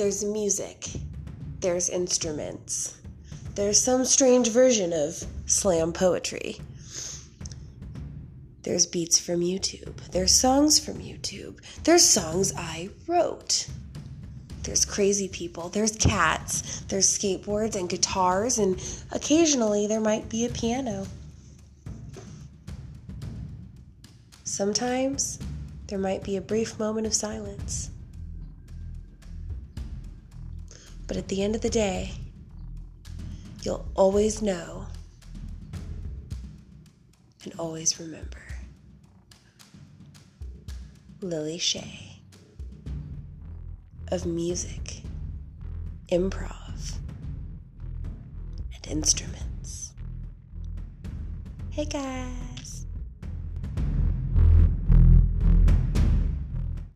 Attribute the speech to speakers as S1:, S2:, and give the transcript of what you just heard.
S1: There's music, there's instruments, there's some strange version of slam poetry. There's beats from YouTube. There's songs from YouTube. There's songs I wrote. There's crazy people. There's cats. There's skateboards and guitars, and occasionally there might be a piano. Sometimes there might be a brief moment of silence. But at the end of the day, you'll always know and always remember. Lily Shea of music, improv, and instruments. Hey guys!